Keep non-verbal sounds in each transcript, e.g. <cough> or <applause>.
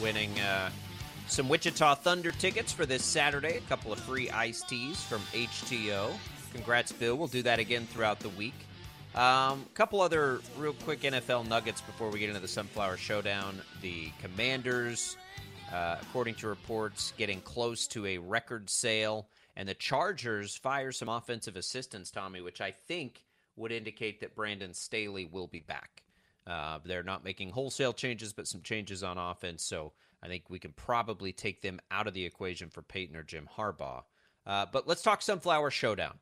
winning uh, some Wichita Thunder tickets for this Saturday. A couple of free iced teas from HTeaO. Congrats, Bill. We'll do that again throughout the week. A um, couple other real quick NFL nuggets before we get into the Sunflower Showdown. The Commanders, uh, according to reports, getting close to a record sale, and the Chargers fire some offensive assistants, Tommy, which I think would indicate that Brandon Staley will be back. Uh, they're not making wholesale changes, but some changes on offense. So I think we can probably take them out of the equation for Payton or Jim Harbaugh. Uh, but let's talk Sunflower Showdown.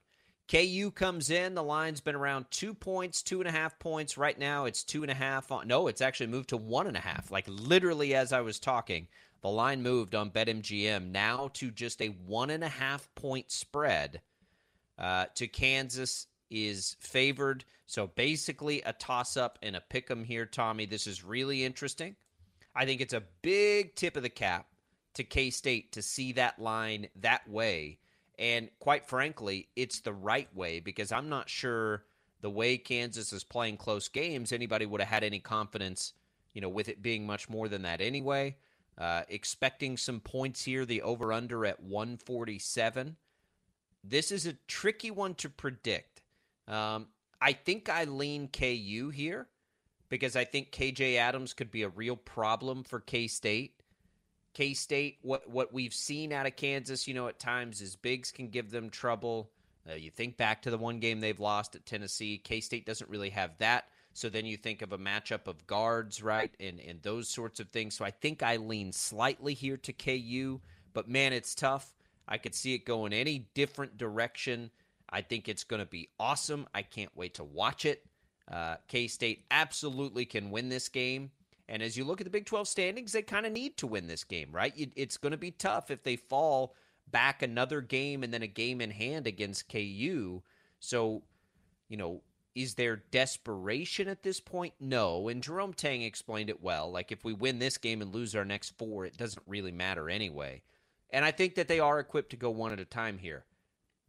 KU comes in. The line's been around two points, two and a half points. Right now, it's two and a half. On, no, it's actually moved to one and a half. Like literally, as I was talking, the line moved on BetMGM now to just a one and a half point spread. Uh, to Kansas is favored. So basically, a toss up and a pick 'em here, Tommy. This is really interesting. I think it's a big tip of the cap to K State to see that line that way. And quite frankly, it's the right way because I'm not sure the way Kansas is playing close games, anybody would have had any confidence, you know, with it being much more than that anyway. Uh, expecting some points here, the over under at 147. This is a tricky one to predict. Um, I think I lean KU here because I think KJ Adams could be a real problem for K State. K State, what what we've seen out of Kansas, you know, at times is bigs can give them trouble. Uh, you think back to the one game they've lost at Tennessee. K State doesn't really have that. So then you think of a matchup of guards, right, and and those sorts of things. So I think I lean slightly here to KU, but man, it's tough. I could see it going any different direction. I think it's going to be awesome. I can't wait to watch it. Uh, K State absolutely can win this game. And as you look at the Big 12 standings, they kind of need to win this game, right? It's going to be tough if they fall back another game and then a game in hand against KU. So, you know, is there desperation at this point? No. And Jerome Tang explained it well. Like, if we win this game and lose our next four, it doesn't really matter anyway. And I think that they are equipped to go one at a time here.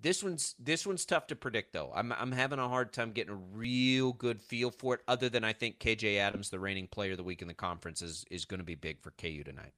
This one's this one's tough to predict though. I'm I'm having a hard time getting a real good feel for it. Other than I think KJ Adams, the reigning player of the week in the conference, is is going to be big for KU tonight.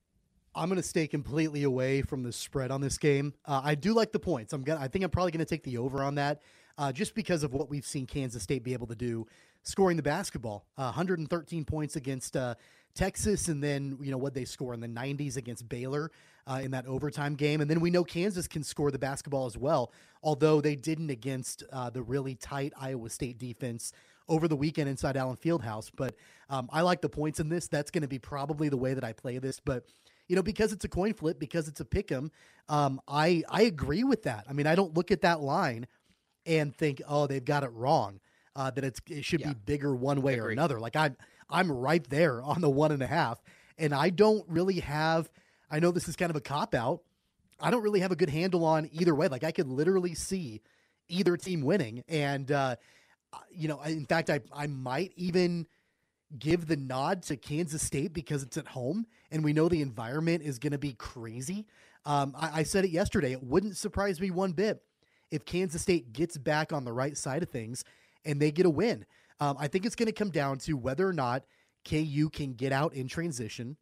I'm going to stay completely away from the spread on this game. Uh, I do like the points. I'm gonna. I think I'm probably going to take the over on that, uh, just because of what we've seen Kansas State be able to do, scoring the basketball. Uh, 113 points against uh, Texas, and then you know what they score in the 90s against Baylor uh, in that overtime game, and then we know Kansas can score the basketball as well. Although they didn't against uh, the really tight Iowa State defense over the weekend inside Allen Fieldhouse. But um, I like the points in this. That's going to be probably the way that I play this. But you know, because it's a coin flip, because it's a pick 'em, um, I I agree with that. I mean, I don't look at that line and think, oh, they've got it wrong. Uh, that it's it should yeah. be bigger one way or another. Like I'm I'm right there on the one and a half, and I don't really have. I know this is kind of a cop out. I don't really have a good handle on either way. Like I could literally see either team winning, and uh, you know, in fact, I I might even give the nod to Kansas State because it's at home, and we know the environment is going to be crazy. Um, I, I said it yesterday. It wouldn't surprise me one bit if Kansas State gets back on the right side of things and they get a win. Um, I think it's going to come down to whether or not KU can get out in transition.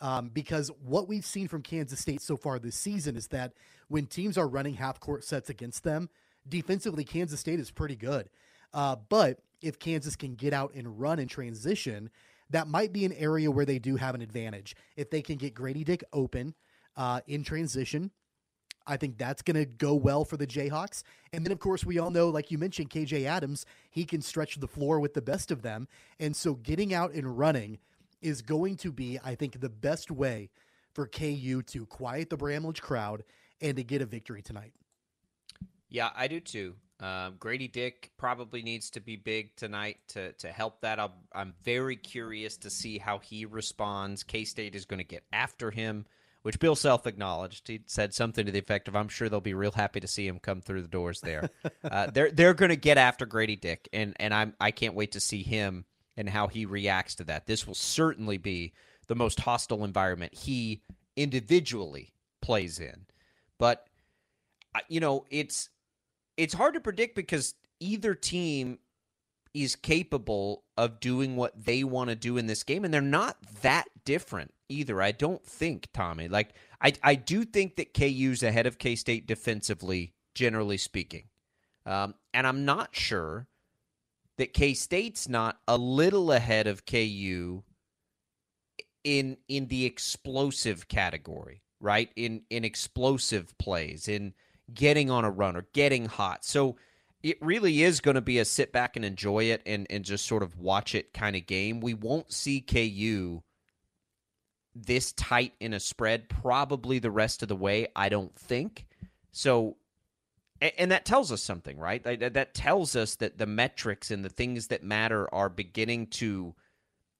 Um, because what we've seen from Kansas State so far this season is that when teams are running half court sets against them, defensively, Kansas State is pretty good. Uh, but if Kansas can get out and run in transition, that might be an area where they do have an advantage. If they can get Grady Dick open uh, in transition, I think that's going to go well for the Jayhawks. And then, of course, we all know, like you mentioned, KJ Adams, he can stretch the floor with the best of them. And so getting out and running is going to be, I think, the best way for KU to quiet the Bramlage crowd and to get a victory tonight. Yeah, I do too. Um, Grady Dick probably needs to be big tonight to to help that. i am very curious to see how he responds. K State is going to get after him, which Bill Self acknowledged. He said something to the effect of, "I'm sure they'll be real happy to see him come through the doors there." <laughs> uh, they're they're going to get after Grady Dick, and and I'm I can't wait to see him and how he reacts to that. This will certainly be the most hostile environment he individually plays in, but you know it's it's hard to predict because either team is capable of doing what they want to do in this game and they're not that different either i don't think tommy. Like i, I do think that ku's ahead of k-state defensively generally speaking. Um, and i'm not sure that k-state's not a little ahead of ku in in the explosive category right? In in explosive plays in getting on a run or getting hot. So it really is going to be a sit back and enjoy it and, and just sort of watch it kind of game. We won't see KU this tight in a spread probably the rest of the way, I don't think. So and that tells us something, right? That tells us that the metrics and the things that matter are beginning to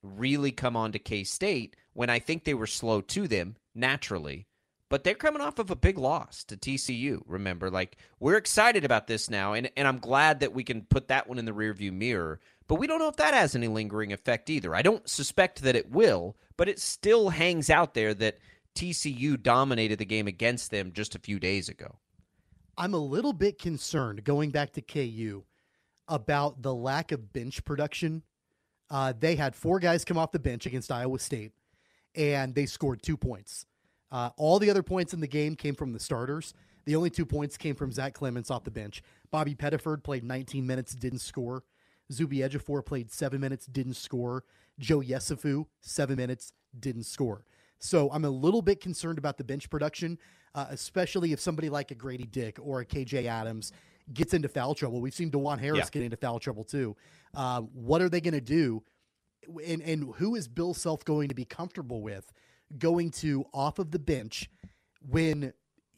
really come on to K State when I think they were slow to them naturally but they're coming off of a big loss to TCU. Remember, like we're excited about this now, and and I'm glad that we can put that one in the rearview mirror. But we don't know if that has any lingering effect either. I don't suspect that it will, but it still hangs out there that TCU dominated the game against them just a few days ago. I'm a little bit concerned going back to KU about the lack of bench production. Uh, they had four guys come off the bench against Iowa State, and they scored two points. Uh, all the other points in the game came from the starters. The only two points came from Zach Clemence off the bench. Bobby Pettiford played 19 minutes, didn't score. Zuby Ejiofor played seven minutes, didn't score. Joe Yesufu, seven minutes, didn't score. So I'm a little bit concerned about the bench production, uh, especially if somebody like a Grady Dick or a KJ Adams gets into foul trouble. We've seen Dajuan Harris yeah. get into foul trouble too. Uh, what are they going to do? And, and who is Bill Self going to be comfortable with going to off of the bench when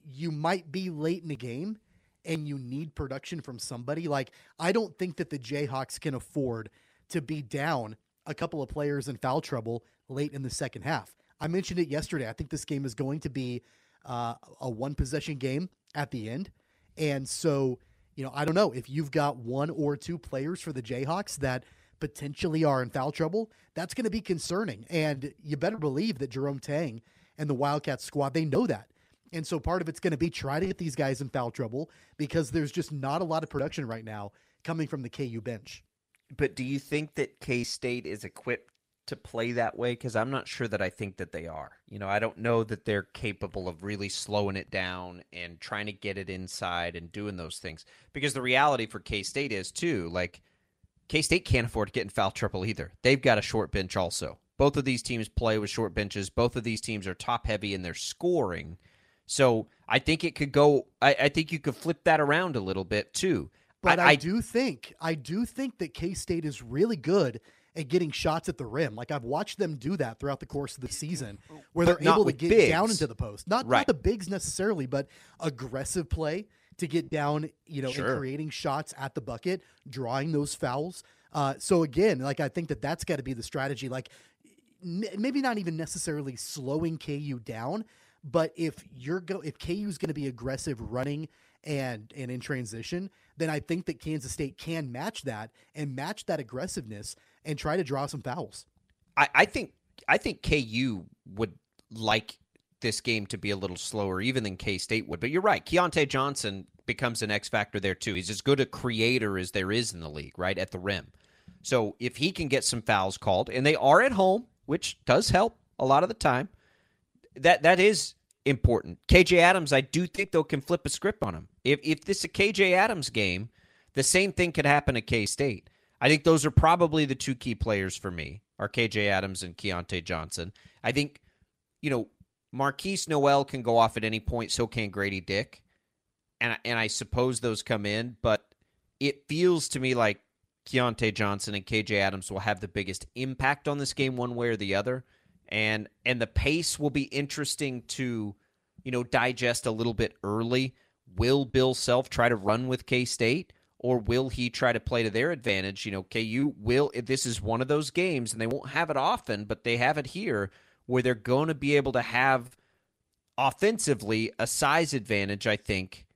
you might be late in the game and you need production from somebody. Like, I don't think that the Jayhawks can afford to be down a couple of players in foul trouble late in the second half. I mentioned it yesterday. I think this game is going to be uh, a one possession game at the end. And so, you know, I don't know if you've got one or two players for the Jayhawks that potentially are in foul trouble, that's going to be concerning. And you better believe that Jerome Tang and the Wildcats squad, they know that. And so part of it's going to be try to get these guys in foul trouble because there's just not a lot of production right now coming from the KU bench. But do you think that K State is equipped to play that way? Because I'm not sure that I think that they are. You know, I don't know that they're capable of really slowing it down and trying to get it inside and doing those things. Because the reality for K State is, too, like – K State can't afford to get in foul trouble either. They've got a short bench also. Both of these teams play with short benches. Both of these teams are top heavy in their scoring. So I think it could go. I, I think you could flip that around a little bit too. But I, I, I do think I do think that K State is really good at getting shots at the rim. Like I've watched them do that throughout the course of the season, where they're able to get bigs. down into the post. Not right. not the bigs necessarily, but aggressive play to get down, you know, sure. and creating shots at the bucket, drawing those fouls. Uh, so again, like I think that that's got to be the strategy. Like n- maybe not even necessarily slowing KU down, but if you're go if KU is going to be aggressive running and and in transition, then I think that Kansas State can match that and match that aggressiveness and try to draw some fouls. I, I think I think KU would like this game to be a little slower, even than K State would. But you're right. Keyontae Johnson becomes an X factor there, too. He's as good a creator as there is in the league, right? At the rim. So if he can get some fouls called, and they are at home, which does help a lot of the time, that that is important. KJ Adams, I do think though can flip a script on him. If if this is a KJ Adams game, the same thing could happen at K State. I think those are probably the two key players for me are KJ Adams and Keyontae Johnson. I think, you know, Markquis Nowell can go off at any point, so can Grady Dick. And, and I suppose those come in, but it feels to me like Keyontae Johnson and KJ Adams will have the biggest impact on this game one way or the other. And and the pace will be interesting to, you know, digest a little bit early. Will Bill Self try to run with K State? or will he try to play to their advantage? You know, KU will, this is one of those games, and they won't have it often, but they have it here where they're going to be able to have offensively a size advantage, I think.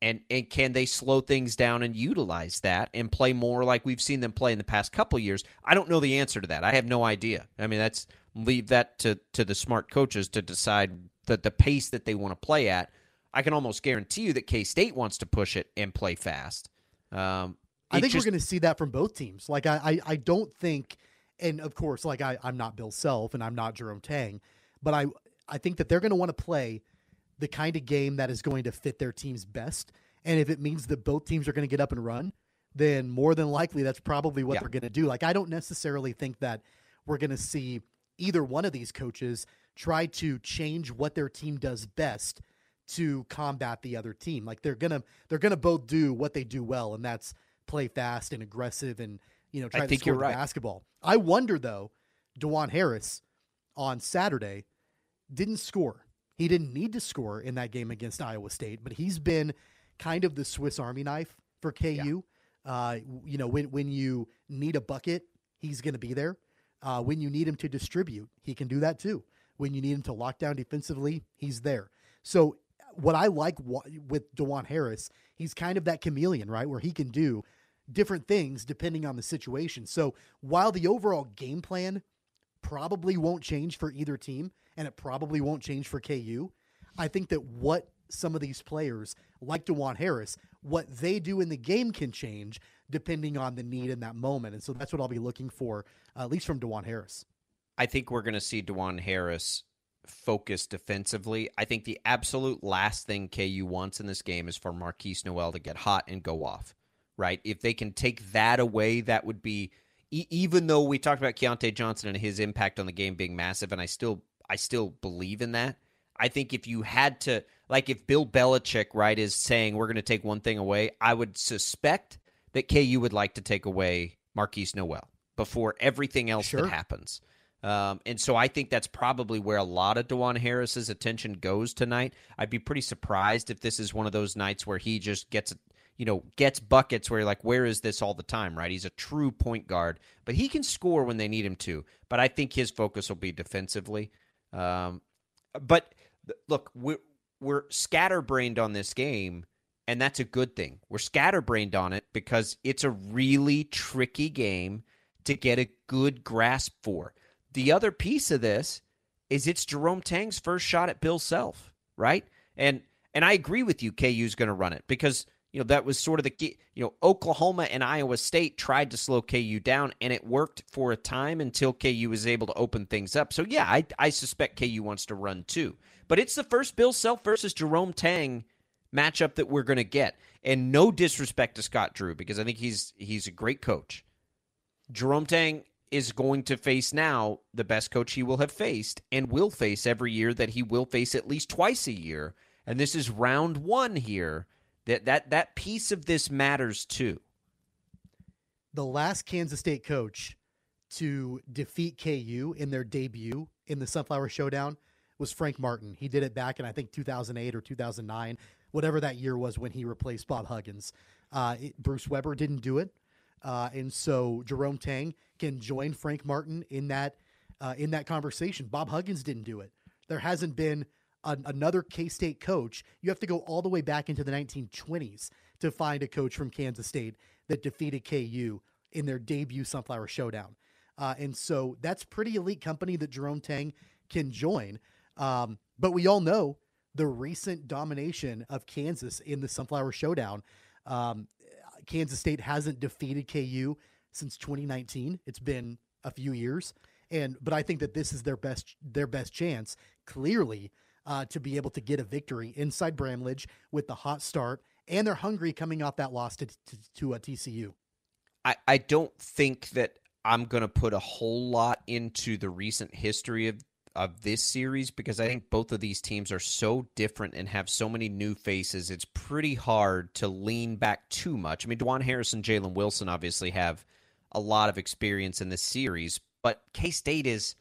And, and can they slow things down and utilize that and play more like we've seen them play in the past couple years? I don't know the answer to that. I have no idea. I mean, that's leave that to to the smart coaches to decide that the pace that they want to play at. I can almost guarantee you that K State wants to push it and play fast. Um, I think just, we're going to see that from both teams. Like I, I, I don't think, and of course, like I, I'm not Bill Self and I'm not Jerome Tang, but I, I think that they're going to want to play the kind of game that is going to fit their teams best. And if it means that both teams are going to get up and run, then more than likely that's probably what yeah. they're going to do. Like I don't necessarily think that we're going to see either one of these coaches try to change what their team does best to combat the other team. Like they're gonna they're gonna both do what they do well, and that's play fast and aggressive and you know try I to score the right. basketball. I wonder though, Dajuan Harris on Saturday didn't score. He didn't need to score in that game against Iowa State, but he's been kind of the Swiss Army knife for KU. Yeah. Uh, you know, when when you need a bucket, he's going to be there. Uh, when you need him to distribute, he can do that too. When you need him to lock down defensively, he's there. So what I like with Dajuan Harris, he's kind of that chameleon, right? Where he can do different things depending on the situation. So while the overall game plan probably won't change for either team, and it probably won't change for KU, I think that what some of these players, like Dajuan Harris, what they do in the game can change depending on the need in that moment. And so that's what I'll be looking for, uh, at least from Dajuan Harris. I think we're going to see Dajuan Harris focus defensively. I think the absolute last thing KU wants in this game is for Markquis Nowell to get hot and go off. Right? If they can take that away, that would be even though we talked about Keyontae Johnson and his impact on the game being massive, and I still I still believe in that. I think if you had to like if Bill Belichick, right, is saying we're gonna take one thing away, I would suspect that KU would like to take away Markquis Nowell before everything else sure. that happens. Um, and so I think that's probably where a lot of Dajuan Harris's attention goes tonight. I'd be pretty surprised if this is one of those nights where he just gets, you know, gets buckets where you're like, where is this all the time, right? He's a true point guard, but he can score when they need him to. But I think his focus will be defensively. Um, but look, we're, we're scatterbrained on this game, and that's a good thing. We're scatterbrained on it because it's a really tricky game to get a good grasp for the other piece of this is it's Jerome Tang's first shot at Bill Self, right? And and I agree with you. KU's going to run it because you know that was sort of the key you know Oklahoma and Iowa State tried to slow KU down, and it worked for a time until KU was able to open things up. So yeah, I I suspect KU wants to run too, but it's the first Bill Self versus Jerome Tang matchup that we're going to get. And no disrespect to Scott Drew because I think he's he's a great coach. Jerome Tang is going to face now the best coach he will have faced and will face every year that he will face at least twice a year. And this is round one here. That that that piece of this matters too. The last Kansas State coach to defeat KU in their debut in the Sunflower Showdown was Frank Martin. He did it back in I think 2008 or 2009, whatever that year was when he replaced Bob Huggins. Uh, it, Bruce Weber didn't do it. Uh, and so Jerome Tang can join Frank Martin in that uh, in that conversation. Bob Huggins didn't do it. There hasn't been another K State coach. You have to go all the way back into the 1920s to find a coach from Kansas State that defeated KU in their debut Sunflower Showdown. Uh, and so that's pretty elite company that Jerome Tang can join. Um, but we all know the recent domination of Kansas in the Sunflower Showdown. Um, Kansas State hasn't defeated KU since 2019. It's been a few years. And but I think that this is their best their best chance, clearly, uh, to be able to get a victory inside Bramlage with the hot start, and they're hungry coming off that loss to to, to a TCU. I, I don't think that I'm going to put a whole lot into the recent history of of this series because I think both of these teams are so different and have so many new faces. It's pretty hard to lean back too much. I mean, Dajuan Harris and Jalen Wilson obviously have a lot of experience in this series, but K State is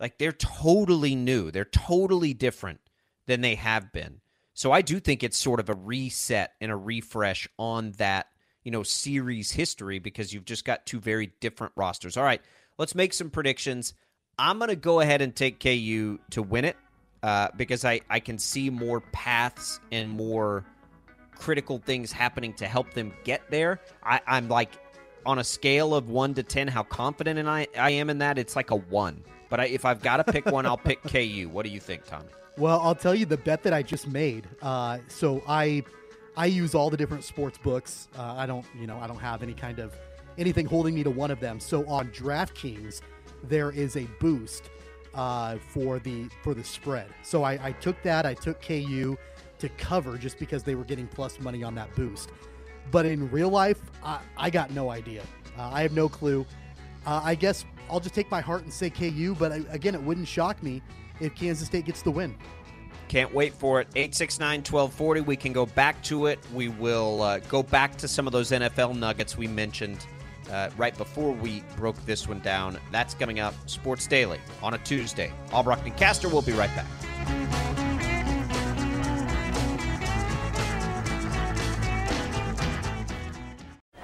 like they're totally new. They're totally different than they have been. So I do think it's sort of a reset and a refresh on that, you know, series history because you've just got two very different rosters. All right, let's make some predictions. I'm going to go ahead and take KU to win it uh, because I, I can see more paths and more critical things happening to help them get there. I, I'm like on a scale of one to 10, how confident I, I am in that, it's like a one. But I, if I've got to pick one, I'll pick KU. What do you think, Tommy? Well, I'll tell you the bet that I just made. Uh, so I I use all the different sports books. Uh, I don't, you know, I don't have any kind of anything holding me to one of them. So on DraftKings, there is a boost uh, for the for the spread. So I, I took that. I took KU to cover just because they were getting plus money on that boost. But in real life, I, I got no idea. Uh, I have no clue. Uh, I guess I'll just take my heart and say KU. But I, again, it wouldn't shock me if Kansas State gets the win. Can't wait for it. 869 1240. We can go back to it. We will uh, go back to some of those NFL nuggets we mentioned uh, right before we broke this one down. That's coming up Sports Daily on a Tuesday. Albrock and Caster will be right back.